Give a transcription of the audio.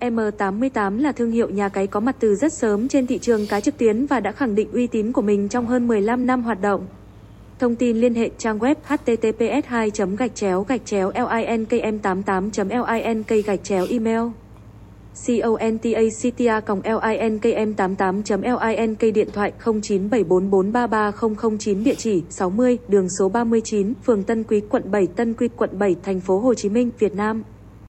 M88 là thương hiệu nhà cái có mặt từ rất sớm trên thị trường cá trực tuyến và đã khẳng định uy tín của mình trong hơn 15 năm hoạt động. Thông tin liên hệ trang web https 2 gạch chéo gạch chéo linkm 88 link gạch chéo email contacta linkm 88 link điện thoại 0974433009 địa chỉ 60 đường số 39 phường Tân Quý quận 7 Tân Quý quận 7 thành phố Hồ Chí Minh Việt Nam